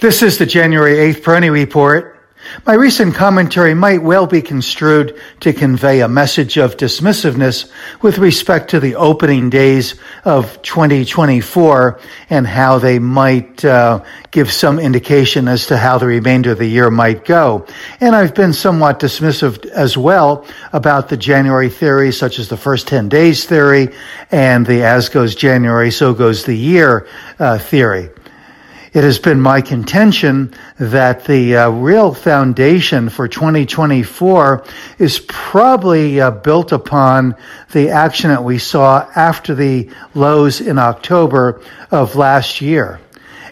This is the January 8th Peroni Report. My recent commentary might well be construed to convey a message of dismissiveness with respect to the opening days of 2024 and how they might uh, give some indication as to how the remainder of the year might go. And I've been somewhat dismissive as well about the January theory, such as the first 10 days theory and the as goes January, so goes the year uh, theory. It has been my contention that the uh, real foundation for 2024 is probably uh, built upon the action that we saw after the lows in October of last year.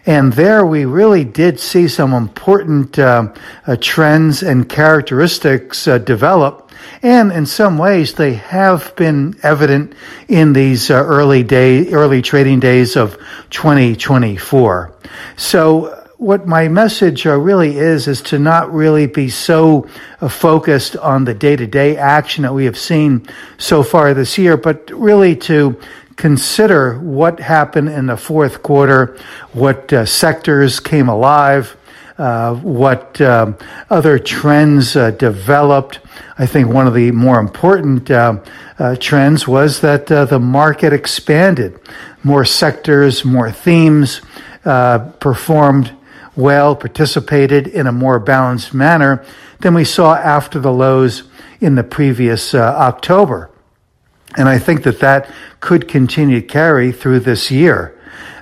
And there we really did see some important uh, uh trends and characteristics uh, develop and in some ways, they have been evident in these uh, early day, early trading days of 2024. So what my message uh, really is is to not really be so uh, focused on the day-to-day action that we have seen so far this year, but really to consider what happened in the fourth quarter, what uh, sectors came alive, what um, other trends uh, developed. I think one of the more important uh, uh trends was that uh, the market expanded. More sectors, more themes performed well, participated in a more balanced manner than we saw after the lows in the previous October. And I think that that could continue to carry through this year.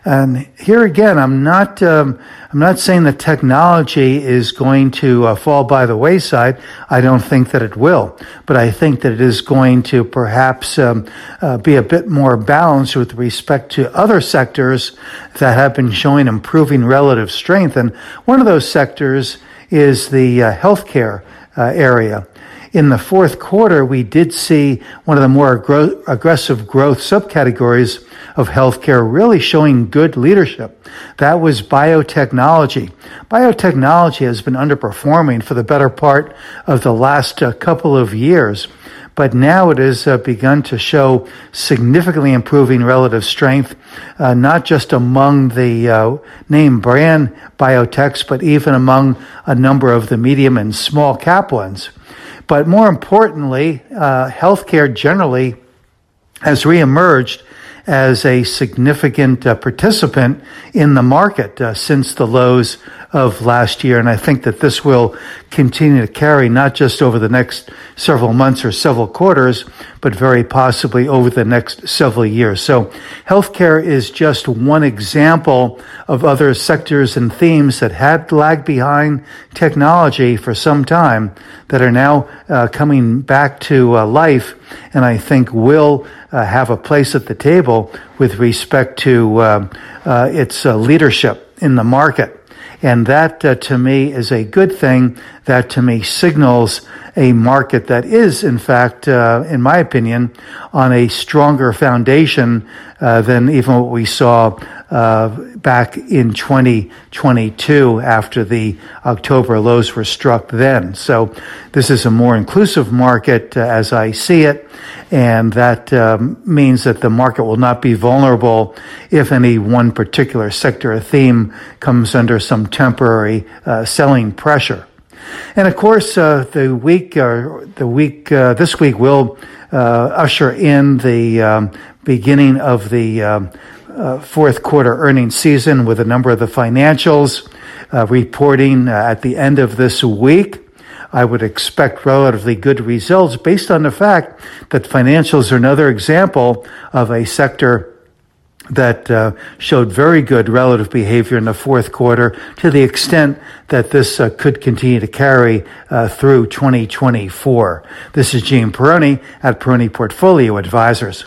And here again, I'm not, um, I'm not saying that technology is going to uh, fall by the wayside. I don't think that it will, but I think that it is going to perhaps um, uh, be a bit more balanced with respect to other sectors that have been showing improving relative strength. And one of those sectors is the uh, healthcare uh, area in the fourth quarter, we did see one of the more aggressive growth subcategories of healthcare really showing good leadership. That was biotechnology. Biotechnology has been underperforming for the better part of the last uh, couple of years but now it has uh, begun to show significantly improving relative strength, uh, not just among the uh, name brand biotechs, but even among a number of the medium and small cap ones. But more importantly, uh, healthcare generally has reemerged as a significant uh, participant in the market uh, since the lows of last year. And I think that this will continue to carry not just over the next several months or several quarters, but very possibly over the next several years. So healthcare is just one example of other sectors and themes that had lagged behind technology for some time that are now uh, coming back to uh, life and I think will uh, have a place at the table with respect to uh, uh, its uh, leadership in the market. And that uh, to me is a good thing. That to me signals a market that is, in fact, uh, in my opinion, on a stronger foundation uh, than even what we saw uh, back in 2022 after the October lows were struck then. So this is a more inclusive market uh, as I see it, and that um, means that the market will not be vulnerable if any one particular sector or theme comes under some temporary uh, selling pressure. And of course, uh, the week, uh, the week, uh, this week will uh, usher in the um, beginning of the um, uh, fourth quarter earnings season with a number of the financials uh, reporting uh, at the end of this week. I would expect relatively good results based on the fact that financials are another example of a sector that uh, showed very good relative behavior in the fourth quarter to the extent that this uh, could continue to carry uh, through 2024. This is Gene Peroni at Peroni Portfolio Advisors.